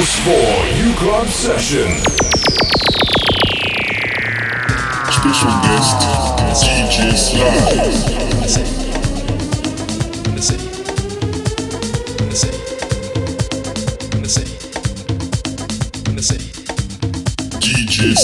House 4 U Club Session. Special guest DJ Sly. In the city. In the city. In the city. In the city. DJ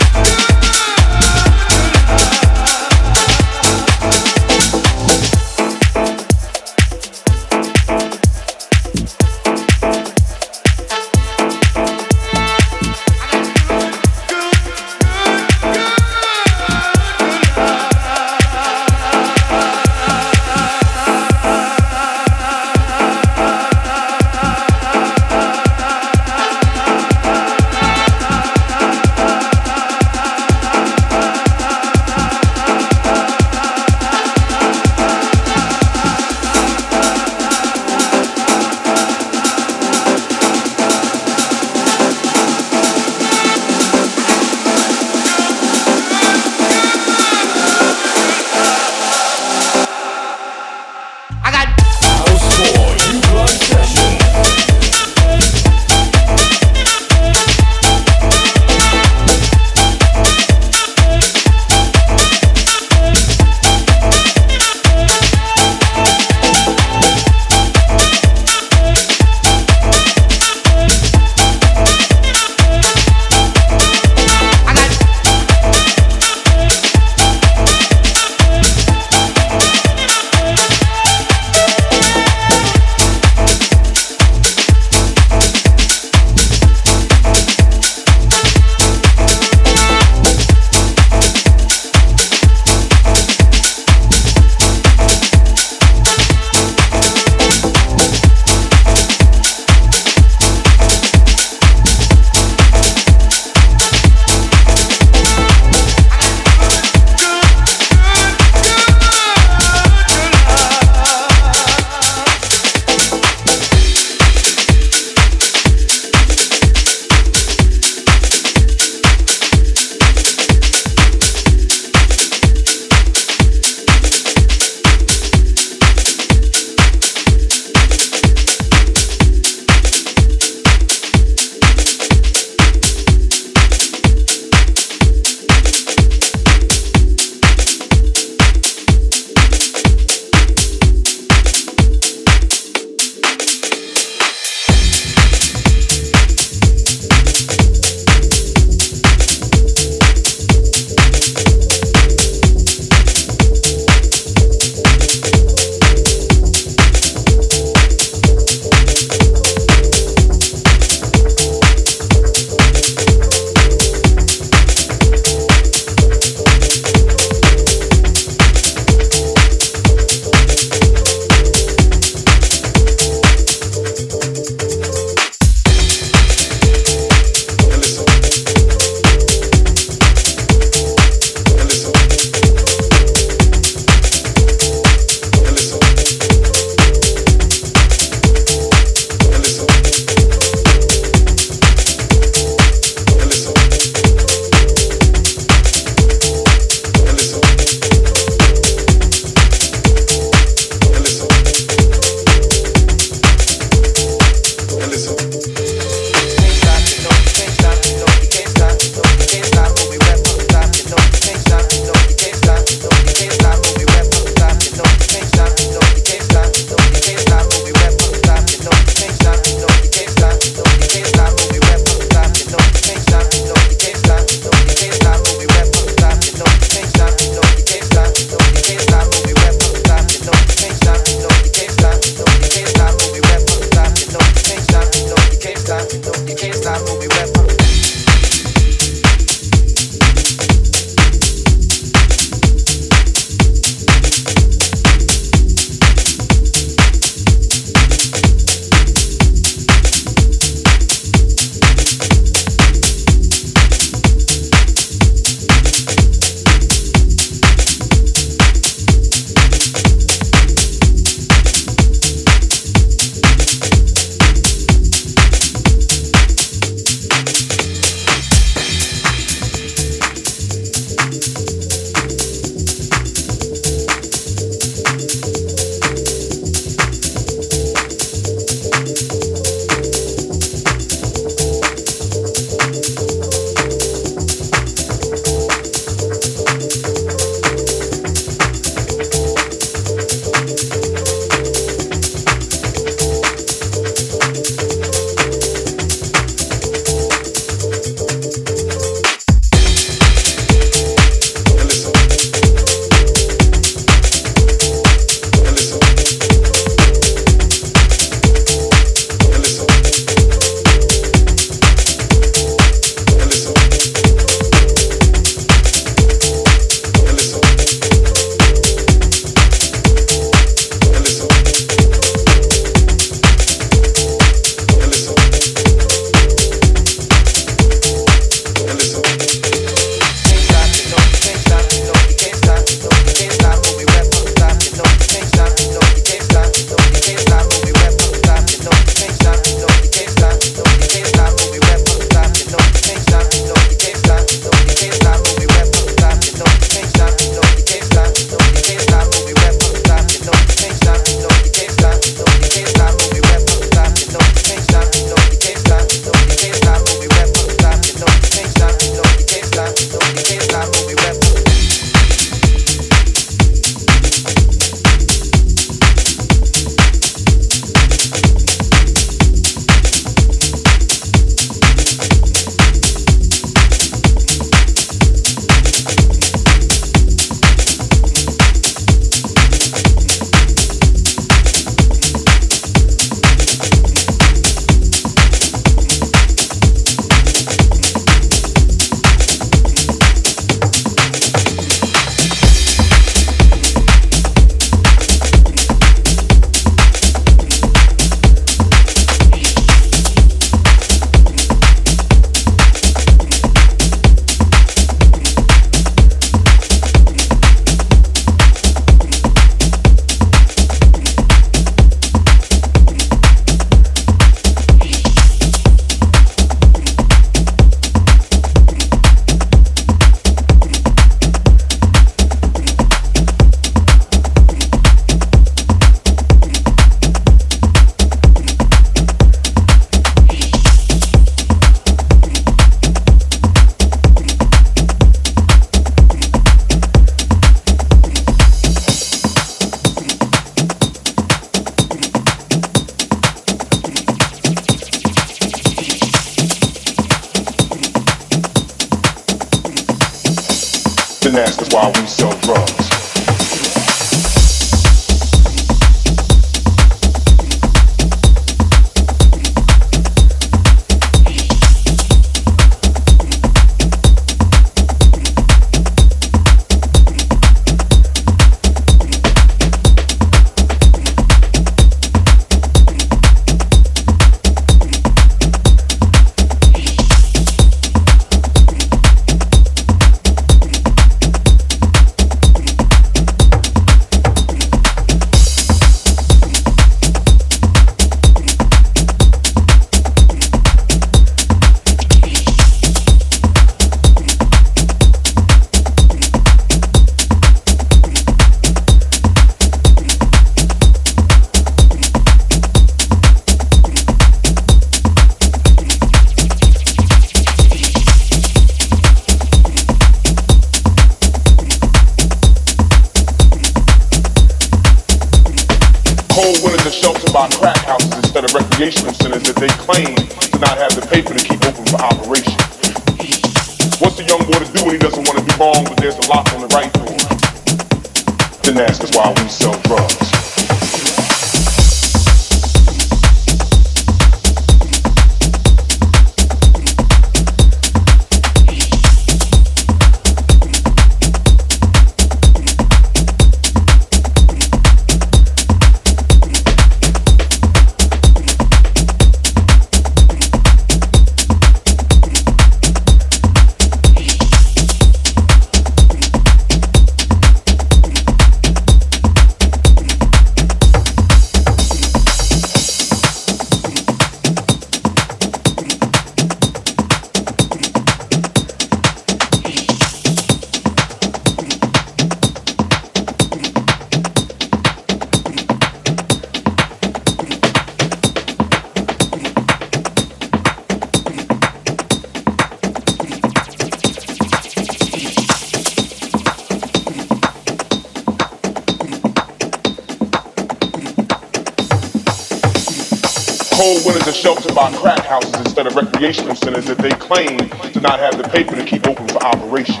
recreational centers that they claim to not have the paper to keep open for operation.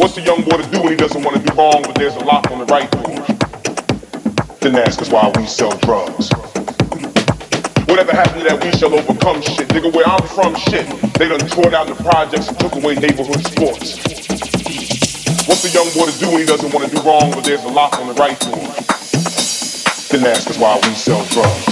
What's the young boy to do when he doesn't want to do wrong, but there's a lock on the right door? Then ask us why we sell drugs. Whatever happened to that we shall overcome shit. Nigga, where I'm from, shit. They done tore down the projects and took away neighborhood sports. What's the young boy to do when he doesn't want to do wrong, but there's a lock on the right door? Then ask us why we sell drugs.